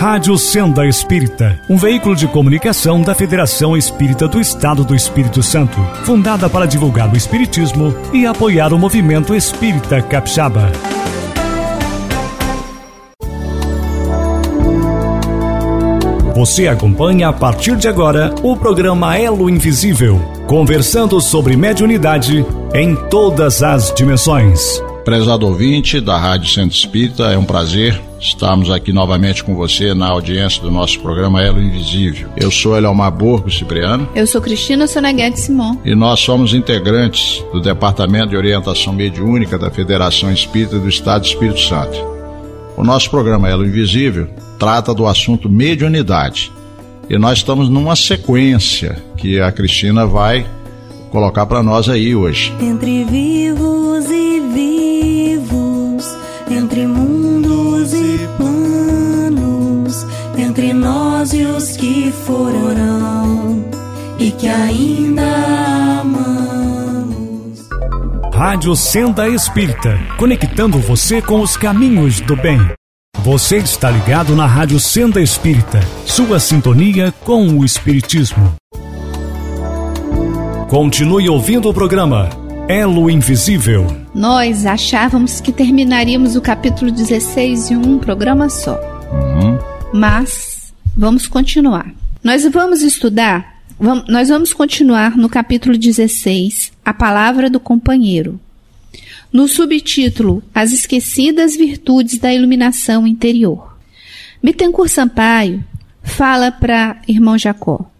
Rádio Senda Espírita, um veículo de comunicação da Federação Espírita do Estado do Espírito Santo, fundada para divulgar o Espiritismo e apoiar o movimento espírita capixaba. Você acompanha a partir de agora o programa Elo Invisível, conversando sobre mediunidade em todas as dimensões. Prezado ouvinte da Rádio Centro Espírita, é um prazer estarmos aqui novamente com você na audiência do nosso programa Elo Invisível. Eu sou Eliomar Borgo Cipriano. Eu sou Cristina Soneguete Simon. E nós somos integrantes do Departamento de Orientação Mediúnica da Federação Espírita do Estado do Espírito Santo. O nosso programa Elo Invisível trata do assunto mediunidade. E nós estamos numa sequência que a Cristina vai colocar para nós aí hoje. Entre vivos e vivos, entre mundos e planos, entre nós e os que foram e que ainda amamos. Rádio Senda Espírita, conectando você com os caminhos do bem. Você está ligado na Rádio Senda Espírita, sua sintonia com o Espiritismo. Continue ouvindo o programa Elo Invisível. Nós achávamos que terminaríamos o capítulo 16 em um programa só. Uhum. Mas vamos continuar. Nós vamos estudar, vamos, nós vamos continuar no capítulo 16, a palavra do companheiro. No subtítulo As esquecidas virtudes da iluminação interior. Bittencourt Sampaio fala para irmão Jacó: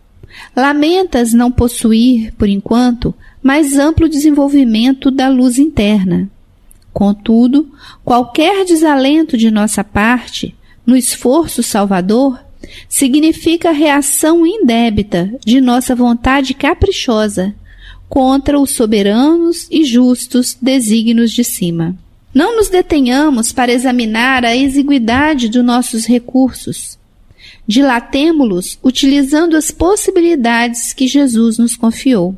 Lamentas não possuir, por enquanto, mais amplo desenvolvimento da luz interna. Contudo, qualquer desalento de nossa parte no esforço salvador significa reação indébita de nossa vontade caprichosa contra os soberanos e justos desígnios de cima. Não nos detenhamos para examinar a exiguidade dos nossos recursos. Dilatemo-los utilizando as possibilidades que Jesus nos confiou.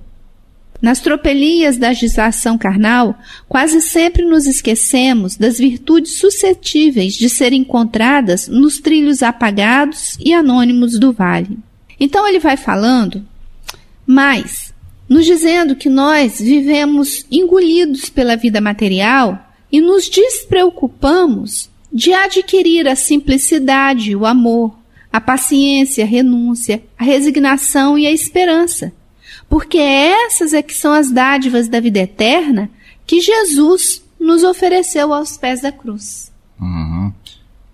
Nas tropelias da agitação carnal, quase sempre nos esquecemos das virtudes suscetíveis de serem encontradas nos trilhos apagados e anônimos do vale. Então ele vai falando, mas nos dizendo que nós vivemos engolidos pela vida material e nos despreocupamos de adquirir a simplicidade, o amor, a paciência, a renúncia, a resignação e a esperança. Porque essas é que são as dádivas da vida eterna que Jesus nos ofereceu aos pés da cruz. Uhum.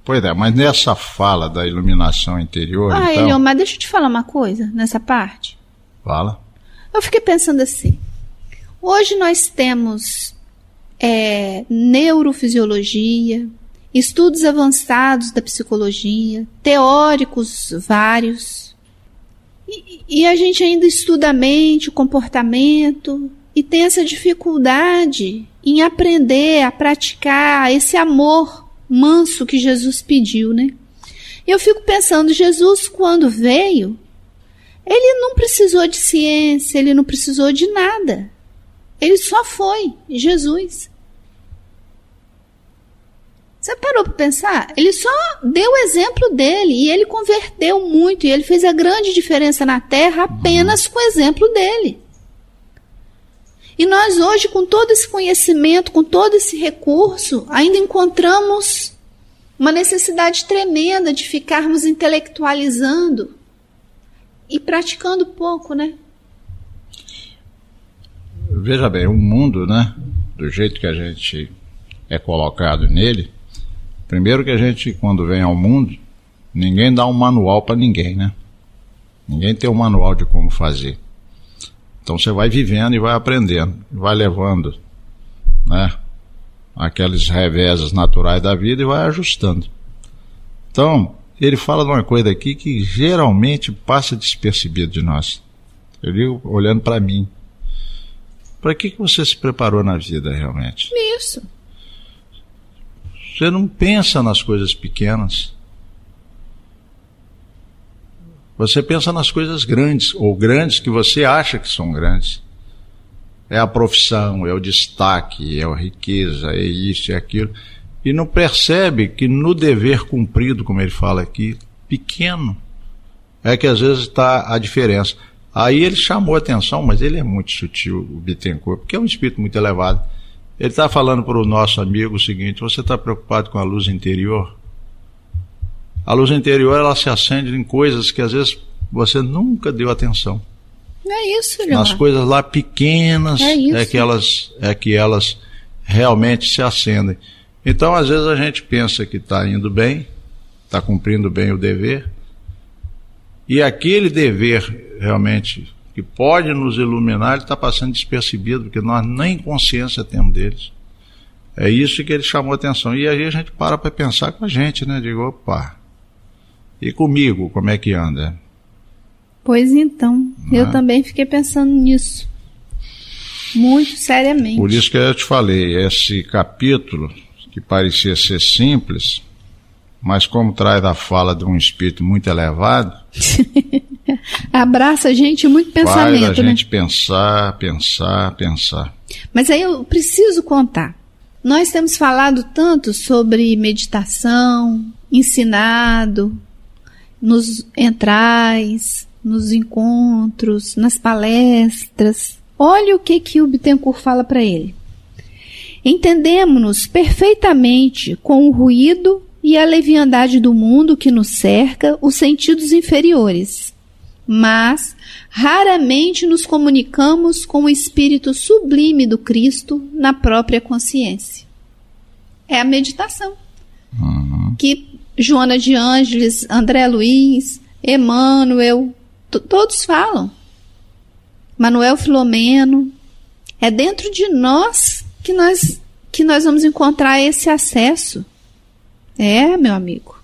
Pois é, mas nessa fala da iluminação interior. Ah, então... Eliomar, deixa eu te falar uma coisa nessa parte. Fala. Eu fiquei pensando assim. Hoje nós temos é, neurofisiologia, estudos avançados da psicologia, teóricos vários. E, a gente ainda estuda a mente, o comportamento, e tem essa dificuldade em aprender a praticar esse amor manso que Jesus pediu, né? Eu fico pensando, Jesus, quando veio, ele não precisou de ciência, ele não precisou de nada. Ele só foi Jesus. Você parou para pensar? Ele só deu o exemplo dele e ele converteu muito e ele fez a grande diferença na terra apenas com o exemplo dele. E nós hoje, com todo esse conhecimento, com todo esse recurso, ainda encontramos uma necessidade tremenda de ficarmos intelectualizando e praticando pouco, né? Veja bem, o mundo, né, do jeito que a gente é colocado nele, primeiro que a gente, quando vem ao mundo, ninguém dá um manual para ninguém, né? Ninguém tem um manual de como fazer. Então você vai vivendo e vai aprendendo, vai levando, né, aqueles reveses naturais da vida e vai ajustando. Então, ele fala de uma coisa aqui que geralmente passa despercebido de nós. Eu digo olhando para mim. Para que, que você se preparou na vida realmente? Isso. Você não pensa nas coisas pequenas. Você pensa nas coisas grandes, ou grandes que você acha que são grandes. É a profissão, é o destaque, é a riqueza, é isso, é aquilo. E não percebe que no dever cumprido, como ele fala aqui, pequeno é que às vezes está a diferença. Aí ele chamou a atenção, mas ele é muito sutil, o Bittencourt, porque é um espírito muito elevado. Ele está falando para o nosso amigo o seguinte: você está preocupado com a luz interior? A luz interior ela se acende em coisas que às vezes você nunca deu atenção. É isso, Leon. Nas coisas lá pequenas é, é, que elas é que elas realmente se acendem. Então, às vezes a gente pensa que está indo bem, está cumprindo bem o dever, e aquele dever realmente que pode nos iluminar, ele está passando despercebido, porque nós nem consciência temos deles. É isso que ele chamou a atenção. E aí a gente para para pensar com a gente, né? Digo, opa, e comigo, como é que anda? Pois então, eu é? também fiquei pensando nisso. Muito seriamente. Por isso que eu te falei, esse capítulo, que parecia ser simples, mas como traz a fala de um espírito muito elevado. Abraça a gente muito pensamento. Faz a né? gente pensar, pensar, pensar. Mas aí eu preciso contar. Nós temos falado tanto sobre meditação, ensinado, nos entrais, nos encontros, nas palestras. Olha o que, que o Bittencourt fala para ele. Entendemos-nos perfeitamente com o ruído e a leviandade do mundo que nos cerca, os sentidos inferiores. Mas raramente nos comunicamos com o espírito sublime do Cristo na própria consciência. É a meditação. Uhum. Que Joana de Ângeles, André Luiz, Emmanuel, todos falam. Manuel Filomeno. É dentro de nós que nós que nós vamos encontrar esse acesso. É, meu amigo.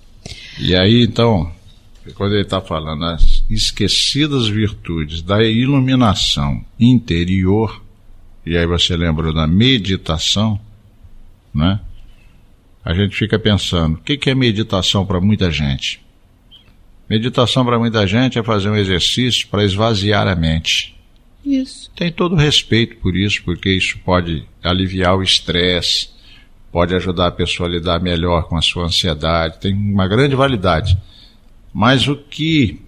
E aí, então, quando ele está falando as esquecidas virtudes da iluminação interior, e aí você lembrou da meditação, né? A gente fica pensando, o que, que é meditação para muita gente? Meditação para muita gente é fazer um exercício para esvaziar a mente. Isso. Tem todo respeito por isso, porque isso pode aliviar o estresse, pode ajudar a pessoa a lidar melhor com a sua ansiedade, tem uma grande validade. Mas o que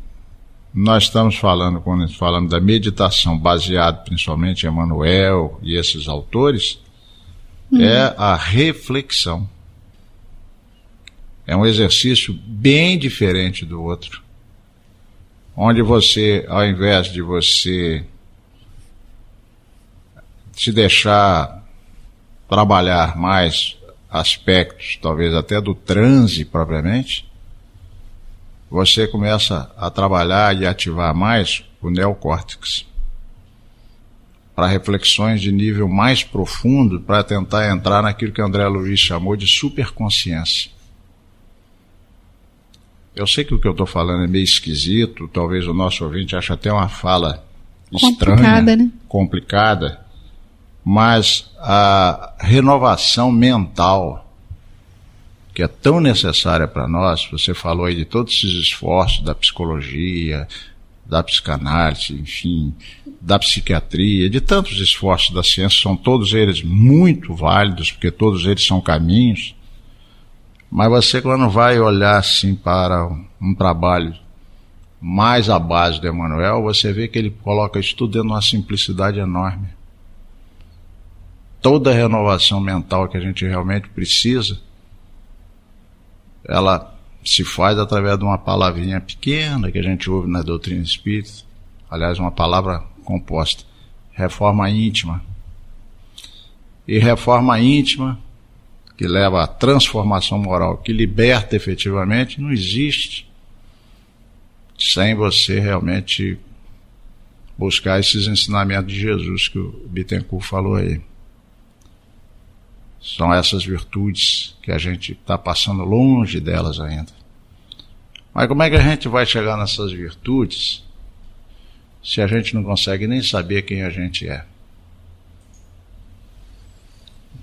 nós estamos falando quando falamos da meditação baseado principalmente em Emmanuel e esses autores, hum. é a reflexão. É um exercício bem diferente do outro. Onde você, ao invés de você se deixar trabalhar mais aspectos, talvez até do transe propriamente, você começa a trabalhar e ativar mais o neocórtex para reflexões de nível mais profundo, para tentar entrar naquilo que André Luiz chamou de superconsciência. Eu sei que o que eu estou falando é meio esquisito, talvez o nosso ouvinte ache até uma fala estranha, complicada, né? complicada mas a renovação mental, que é tão necessária para nós, você falou aí de todos esses esforços da psicologia, da psicanálise, enfim, da psiquiatria, de tantos esforços da ciência, são todos eles muito válidos, porque todos eles são caminhos. Mas você, quando vai olhar assim para um trabalho mais à base do Emmanuel, você vê que ele coloca isso tudo dentro de uma simplicidade enorme. Toda a renovação mental que a gente realmente precisa, ela se faz através de uma palavrinha pequena que a gente ouve na doutrina espírita, aliás, uma palavra composta, reforma íntima. E reforma íntima que leva à transformação moral, que liberta efetivamente, não existe sem você realmente buscar esses ensinamentos de Jesus que o Bittencourt falou aí. São essas virtudes que a gente está passando longe delas ainda. Mas como é que a gente vai chegar nessas virtudes se a gente não consegue nem saber quem a gente é?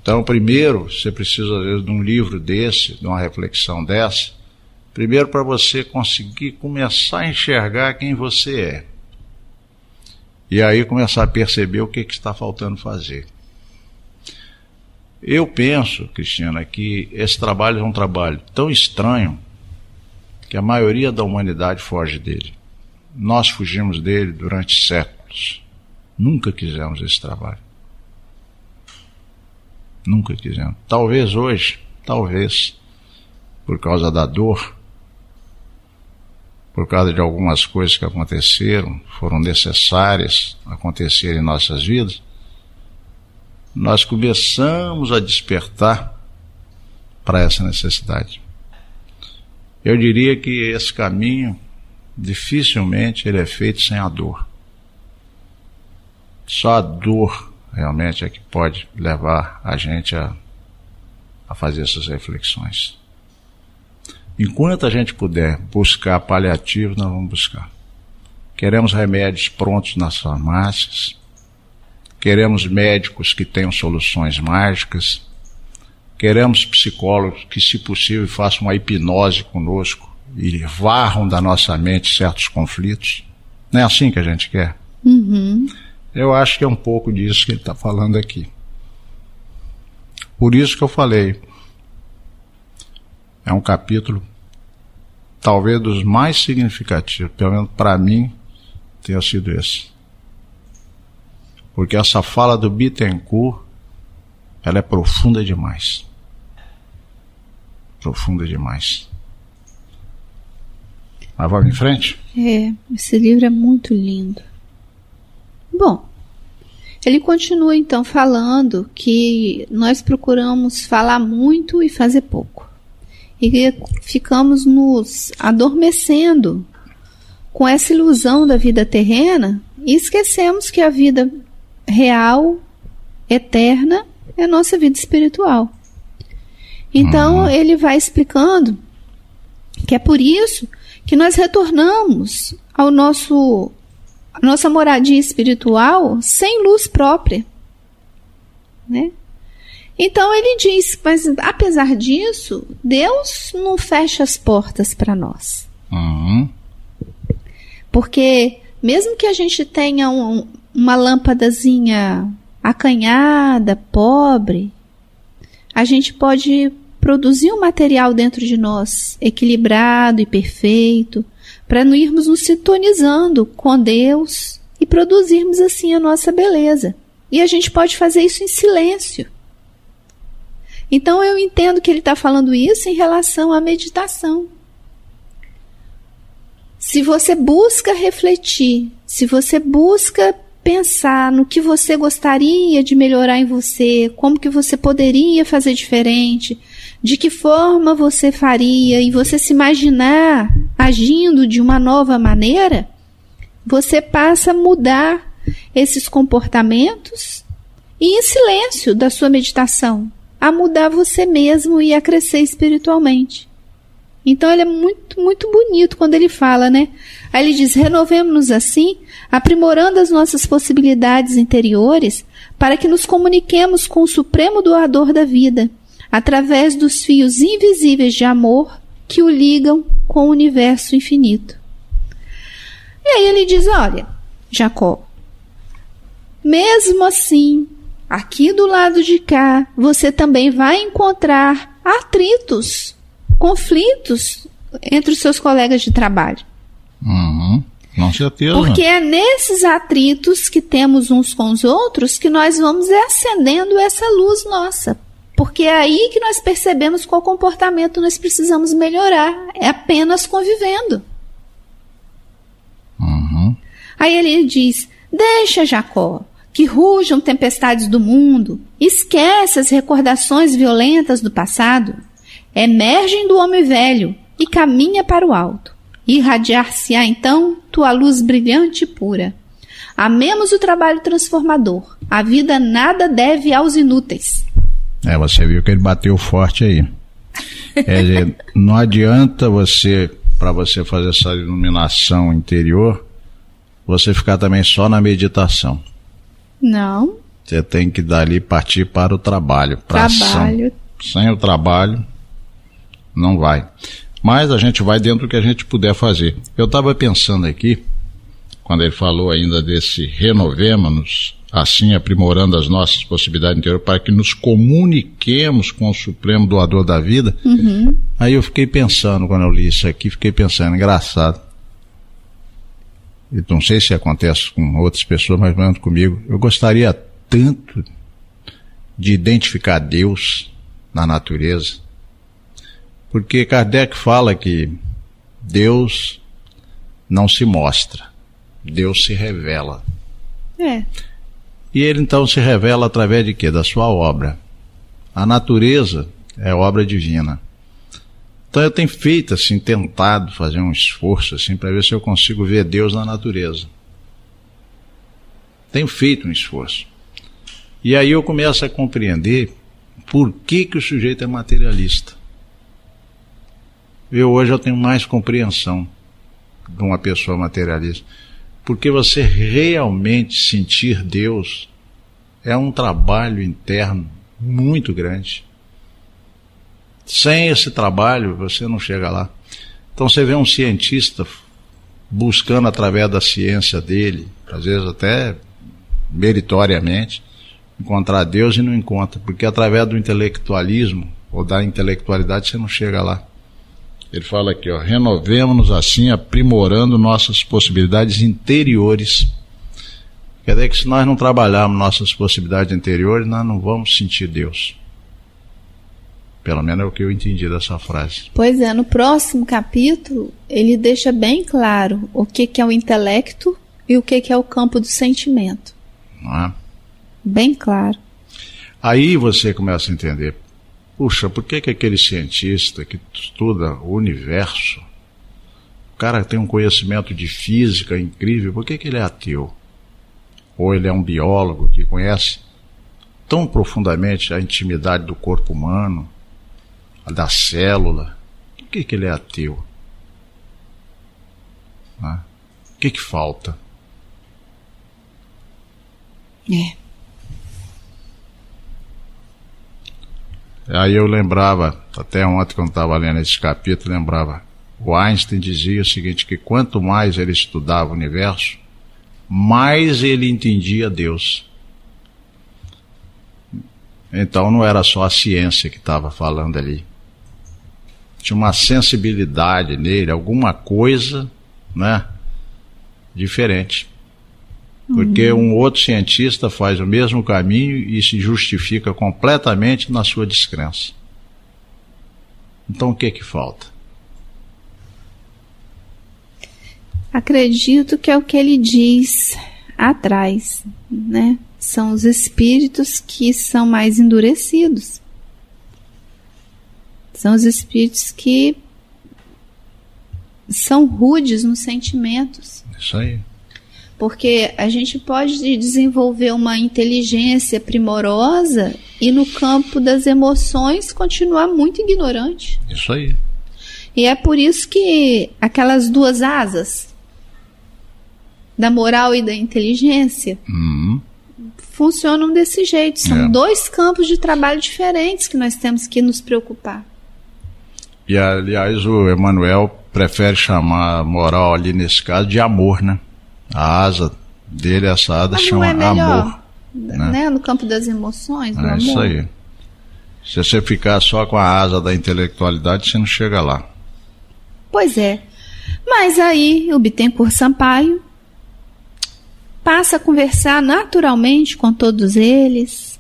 Então, primeiro, você precisa, às vezes, de um livro desse, de uma reflexão dessa, primeiro para você conseguir começar a enxergar quem você é. E aí começar a perceber o que, que está faltando fazer. Eu penso, Cristina, que esse trabalho é um trabalho tão estranho que a maioria da humanidade foge dele. Nós fugimos dele durante séculos. Nunca quisemos esse trabalho. Nunca quisemos. Talvez hoje, talvez, por causa da dor, por causa de algumas coisas que aconteceram, foram necessárias acontecer em nossas vidas, nós começamos a despertar para essa necessidade. Eu diria que esse caminho dificilmente ele é feito sem a dor. Só a dor realmente é que pode levar a gente a, a fazer essas reflexões. Enquanto a gente puder buscar paliativos, nós vamos buscar. Queremos remédios prontos nas farmácias, queremos médicos que tenham soluções mágicas, queremos psicólogos que, se possível, façam uma hipnose conosco e varram da nossa mente certos conflitos. Não é assim que a gente quer? Uhum. Eu acho que é um pouco disso que ele está falando aqui. Por isso que eu falei. É um capítulo, talvez dos mais significativos, pelo menos para mim, tenha sido esse. Porque essa fala do Bittencourt, ela é profunda demais. Profunda demais. Mas vamos em frente? É, esse livro é muito lindo. Bom, ele continua então falando que nós procuramos falar muito e fazer pouco. E ficamos nos adormecendo com essa ilusão da vida terrena e esquecemos que a vida real, eterna, é a nossa vida espiritual. Então uhum. ele vai explicando que é por isso que nós retornamos ao nosso nossa moradia espiritual sem luz própria, né? Então ele diz, mas apesar disso, Deus não fecha as portas para nós. Uhum. Porque mesmo que a gente tenha um, uma lâmpadazinha acanhada, pobre, a gente pode produzir um material dentro de nós equilibrado e perfeito, para não irmos nos sintonizando com Deus e produzirmos assim a nossa beleza. E a gente pode fazer isso em silêncio. Então eu entendo que ele está falando isso em relação à meditação. Se você busca refletir, se você busca pensar no que você gostaria de melhorar em você, como que você poderia fazer diferente, de que forma você faria e você se imaginar agindo de uma nova maneira, você passa a mudar esses comportamentos e em silêncio da sua meditação, a mudar você mesmo e a crescer espiritualmente. Então ele é muito, muito bonito quando ele fala, né? Aí ele diz: renovemos-nos assim, aprimorando as nossas possibilidades interiores, para que nos comuniquemos com o supremo doador da vida através dos fios invisíveis de amor que o ligam com o universo infinito. E aí ele diz: Olha, Jacó, mesmo assim, aqui do lado de cá, você também vai encontrar atritos, conflitos entre os seus colegas de trabalho. Uhum. Com certeza. Porque é nesses atritos que temos uns com os outros que nós vamos acendendo essa luz nossa. Porque é aí que nós percebemos qual comportamento nós precisamos melhorar. É apenas convivendo. Uhum. Aí ele diz: Deixa, Jacó, que rujam tempestades do mundo, esquece as recordações violentas do passado, emergem do homem velho e caminha para o alto. Irradiar-se-á então tua luz brilhante e pura. Amemos o trabalho transformador. A vida nada deve aos inúteis. É, você viu que ele bateu forte aí. Quer dizer, não adianta você, para você fazer essa iluminação interior, você ficar também só na meditação. Não. Você tem que dali partir para o trabalho, para trabalho. ação. Sem o trabalho, não vai. Mas a gente vai dentro do que a gente puder fazer. Eu estava pensando aqui, quando ele falou ainda desse renovemos-nos, assim aprimorando as nossas possibilidades interiores para que nos comuniquemos com o Supremo Doador da vida. Uhum. Aí eu fiquei pensando, quando eu li isso aqui, fiquei pensando, engraçado. Eu não sei se acontece com outras pessoas, mas mesmo comigo. Eu gostaria tanto de identificar Deus na natureza, porque Kardec fala que Deus não se mostra, Deus se revela. É. E ele então se revela através de quê? Da sua obra. A natureza é obra divina. Então eu tenho feito assim, tentado fazer um esforço assim para ver se eu consigo ver Deus na natureza. Tenho feito um esforço. E aí eu começo a compreender por que que o sujeito é materialista. Eu hoje eu tenho mais compreensão de uma pessoa materialista. Porque você realmente sentir Deus é um trabalho interno muito grande. Sem esse trabalho, você não chega lá. Então você vê um cientista buscando através da ciência dele, às vezes até meritoriamente, encontrar Deus e não encontra, porque através do intelectualismo ou da intelectualidade você não chega lá. Ele fala aqui, ó, renovemos-nos assim, aprimorando nossas possibilidades interiores. Quer dizer que se nós não trabalharmos nossas possibilidades interiores, nós não vamos sentir Deus. Pelo menos é o que eu entendi dessa frase. Pois é, no próximo capítulo, ele deixa bem claro o que, que é o intelecto e o que, que é o campo do sentimento. Não é? Bem claro. Aí você começa a entender Puxa, por que, que aquele cientista que estuda o universo, o cara tem um conhecimento de física incrível, por que, que ele é ateu? Ou ele é um biólogo que conhece tão profundamente a intimidade do corpo humano, a da célula, por que, que ele é ateu? Né? O que, que falta? É. Aí eu lembrava, até ontem quando estava lendo esse capítulo, lembrava, o Einstein dizia o seguinte, que quanto mais ele estudava o universo, mais ele entendia Deus. Então não era só a ciência que estava falando ali. Tinha uma sensibilidade nele, alguma coisa, né, diferente. Porque um outro cientista faz o mesmo caminho e se justifica completamente na sua descrença. Então o que que falta? Acredito que é o que ele diz atrás, né? São os espíritos que são mais endurecidos. São os espíritos que são rudes nos sentimentos. Isso aí. Porque a gente pode desenvolver uma inteligência primorosa e no campo das emoções continuar muito ignorante. Isso aí. E é por isso que aquelas duas asas da moral e da inteligência Uhum. funcionam desse jeito. São É. dois campos de trabalho diferentes que nós temos que nos preocupar. E aliás, o Emanuel prefere chamar a moral ali nesse caso de amor, né? A asa dele, Mas não chama é melhor, amor. né? No campo das emoções, É amor. isso aí. Se você ficar só com a asa da intelectualidade, você não chega lá. Pois é. Mas aí o Bittencourt Sampaio passa a conversar naturalmente com todos eles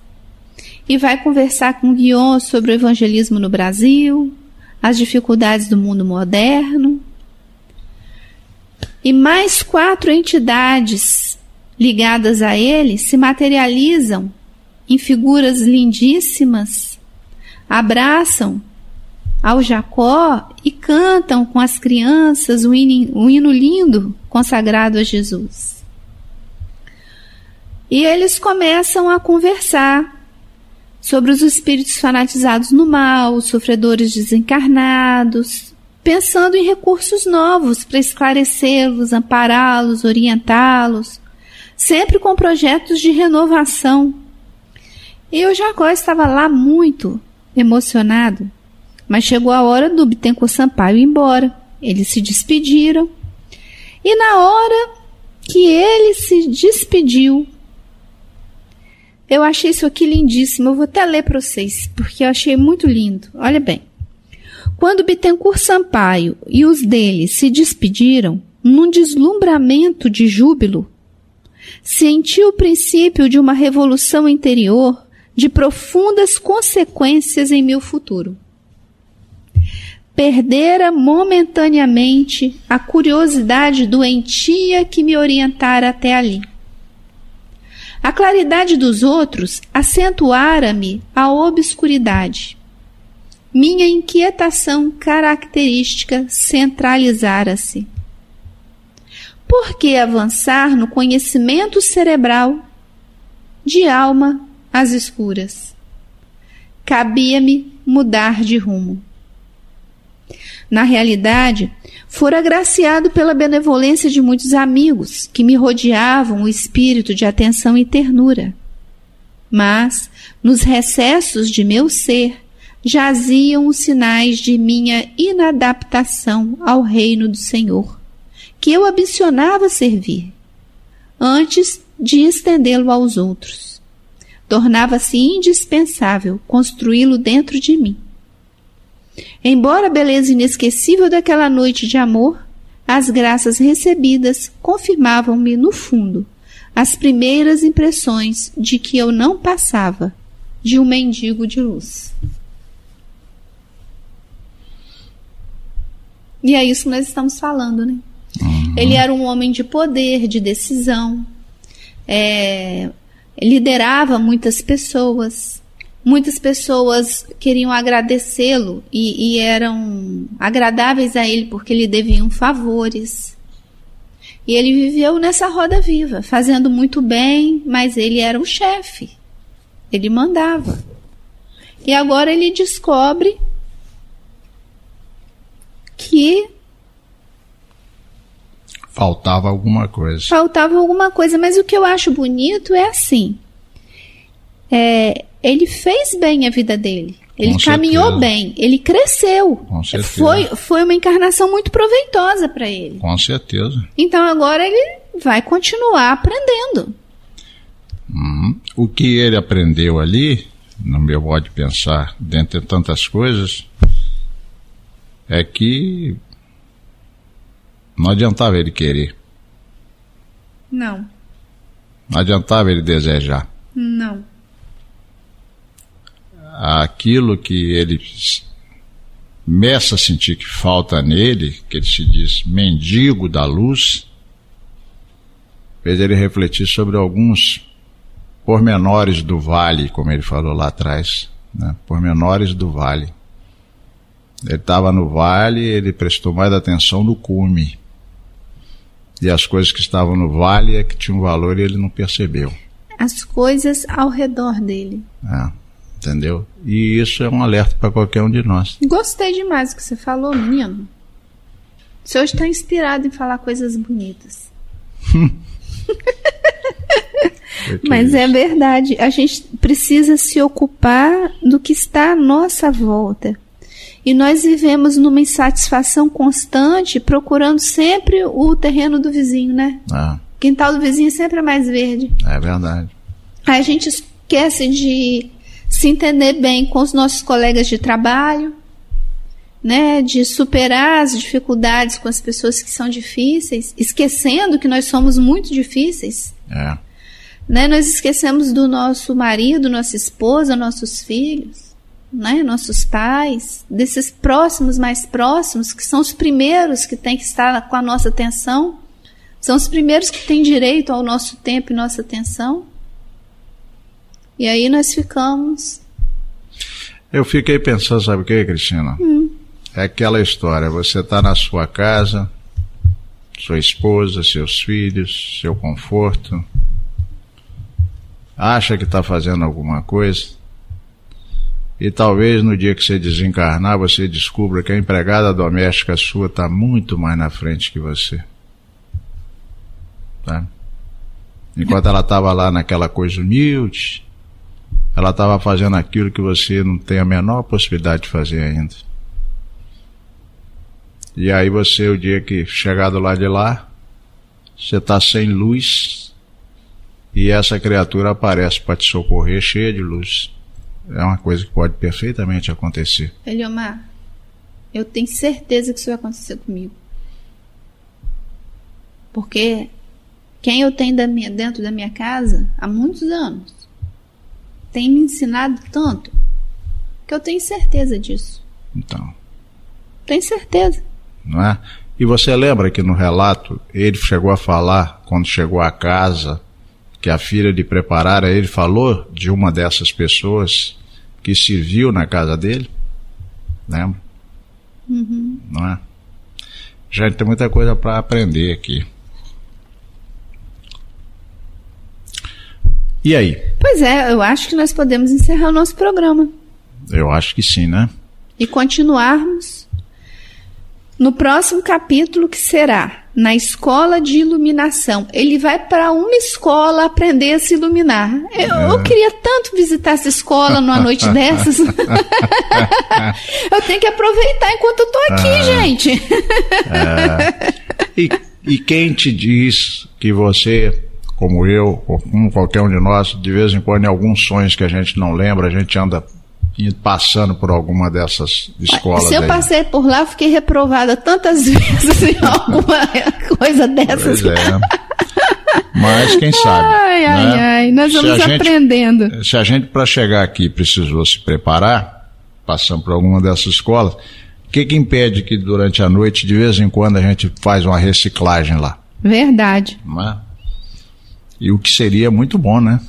e vai conversar com Guion sobre o evangelismo no Brasil, as dificuldades do mundo moderno. E mais quatro entidades ligadas a ele se materializam em figuras lindíssimas, abraçam ao Jacó e cantam com as crianças um hino, hino lindo consagrado a Jesus. E eles começam a conversar sobre os espíritos fanatizados no mal, os sofredores desencarnados, pensando em recursos novos para esclarecê-los, ampará-los, orientá-los, sempre com projetos de renovação. E o Jacó estava lá muito emocionado, mas chegou a hora do Bittencourt Sampaio ir embora. Eles se despediram. E na hora que ele se despediu, Eu achei isso aqui lindíssimo. Eu vou até ler para vocês, porque eu achei muito lindo. Olha bem. Quando Bittencourt Sampaio e os dele se despediram, num deslumbramento de júbilo, senti o princípio de uma revolução interior de profundas consequências em meu futuro. Perdera momentaneamente a curiosidade doentia que me orientara até ali. A claridade dos outros acentuara-me a obscuridade. Minha inquietação característica centralizara-se. Por que avançar no conhecimento cerebral de alma às escuras? Cabia-me mudar de rumo. Na realidade, fora agraciado pela benevolência de muitos amigos que me rodeavam o espírito de atenção e ternura. Mas, nos recessos de meu ser, jaziam os sinais de minha inadaptação ao reino do Senhor, que eu ambicionava servir, antes de estendê-lo aos outros. Tornava-se indispensável construí-lo dentro de mim. Embora a beleza inesquecível daquela noite de amor, as graças recebidas confirmavam-me no fundo as primeiras impressões de que eu não passava de um mendigo de luz. E é isso que nós estamos falando, né? Uhum. Ele era um homem de poder, de decisão, é, liderava muitas pessoas. Muitas pessoas queriam agradecê-lo e, e eram agradáveis a ele porque lhe deviam favores. E ele viveu nessa roda viva, fazendo muito bem, mas ele era o chefe. Ele mandava. E agora ele descobre que faltava alguma coisa. Faltava alguma coisa, mas o que eu acho bonito é assim. É, ele fez bem a vida dele. Ele Com caminhou certeza. bem, ele cresceu. Com certeza. Foi, foi uma encarnação muito proveitosa para ele. Com certeza. Então agora ele vai continuar aprendendo. Hum, o que ele aprendeu ali, no meu modo de pensar, dentre tantas coisas, é que não adiantava ele querer. Não. Não adiantava ele desejar. Não. Aquilo que ele começa a sentir que falta nele, que ele se diz mendigo da luz, fez ele refletir sobre alguns pormenores do vale, como ele falou lá atrás, né? pormenores do vale. Ele estava no vale, ele prestou mais atenção no cume. E as coisas que estavam no vale é que tinham valor e ele não percebeu. As coisas ao redor dele. É, entendeu? E isso é um alerta para qualquer um de nós. Gostei demais do que você falou, menino. Você hoje está inspirado em falar coisas bonitas. Mas é verdade, a gente precisa se ocupar do que está à nossa volta. E nós vivemos numa insatisfação constante, procurando sempre o terreno do vizinho, né? Ah. O quintal do vizinho sempre é mais verde. É verdade. Aí a gente esquece de se entender bem com os nossos colegas de trabalho, né? De superar as dificuldades com as pessoas que são difíceis, esquecendo que nós somos muito difíceis. É. Né? Nós esquecemos do nosso marido, nossa esposa, nossos filhos né, nossos pais, desses próximos mais próximos, que são os primeiros que têm que estar com a nossa atenção, são os primeiros que têm direito ao nosso tempo e nossa atenção. E aí nós ficamos. Eu fiquei pensando, sabe o que, Cristina? Hum. É aquela história: você está na sua casa, sua esposa, seus filhos, seu conforto, acha que está fazendo alguma coisa e talvez no dia que você desencarnar você descubra que a empregada doméstica sua está muito mais na frente que você. Tá? Enquanto ela estava lá naquela coisa humilde, ela estava fazendo aquilo que você não tem a menor possibilidade de fazer ainda. E aí você, o dia que chegar do lado de lá, você está sem luz e essa criatura aparece para te socorrer cheia de luz. É uma coisa que pode perfeitamente acontecer. Eliomar, eu tenho certeza que isso vai acontecer comigo. Porque quem eu tenho da minha, dentro da minha casa há muitos anos tem me ensinado tanto que eu tenho certeza disso. Então, Tenho certeza. não é? E você lembra que no relato ele chegou a falar, quando chegou à casa, que a filha lhe preparara, ele falou de uma dessas pessoas que serviu na casa dele? Lembra? Não é? Gente, tem muita coisa para aprender aqui. E aí? Pois é, eu acho que nós podemos encerrar o nosso programa Eu acho que sim, né? e continuarmos no próximo capítulo que será na escola de iluminação. Ele vai para uma escola aprender a se iluminar. Eu, eu queria tanto visitar essa escola numa noite dessas. eu tenho que aproveitar enquanto eu tô aqui, gente. E, e quem te diz que você, como eu, ou como qualquer um de nós, de vez em quando, em alguns sonhos que a gente não lembra, a gente anda passando por alguma dessas escolas Se eu aí. passei por lá, eu fiquei reprovada tantas vezes em alguma coisa dessas. Pois é. Mas quem sabe? Ai, ai, né? ai. Nós Se vamos gente- aprendendo. Se a gente, para chegar aqui, precisou se preparar, passando por alguma dessas escolas, o que, que impede que durante a noite, de vez em quando, a gente faz uma reciclagem lá? Verdade, Não é? E o que seria muito bom, né?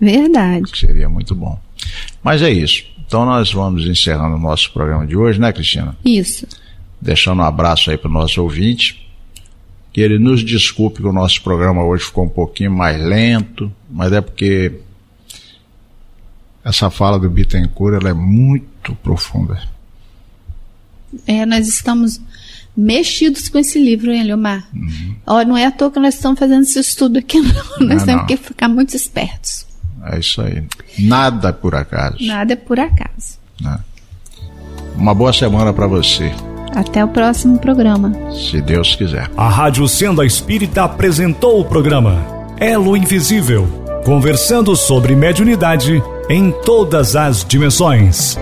verdade. que seria muito bom. Mas é isso. Então nós vamos encerrando o nosso programa de hoje, né, Cristina? Isso. Deixando um abraço aí para o nosso ouvinte. Que ele nos desculpe que o nosso programa hoje ficou um pouquinho mais lento, mas é porque essa fala do Bittencourt ela é muito profunda. É, nós estamos mexidos com esse livro, hein, Leomar? Uhum. Ó, não é à toa que nós estamos fazendo esse estudo aqui, não. Nós Não, temos não. que ficar muito espertos. É isso aí. Nada por acaso. Nada é por acaso. né? Uma boa semana para você, Até o próximo programa. se Deus quiser. A Rádio Senda Espírita apresentou o programa Elo Invisível conversando sobre mediunidade em todas as dimensões.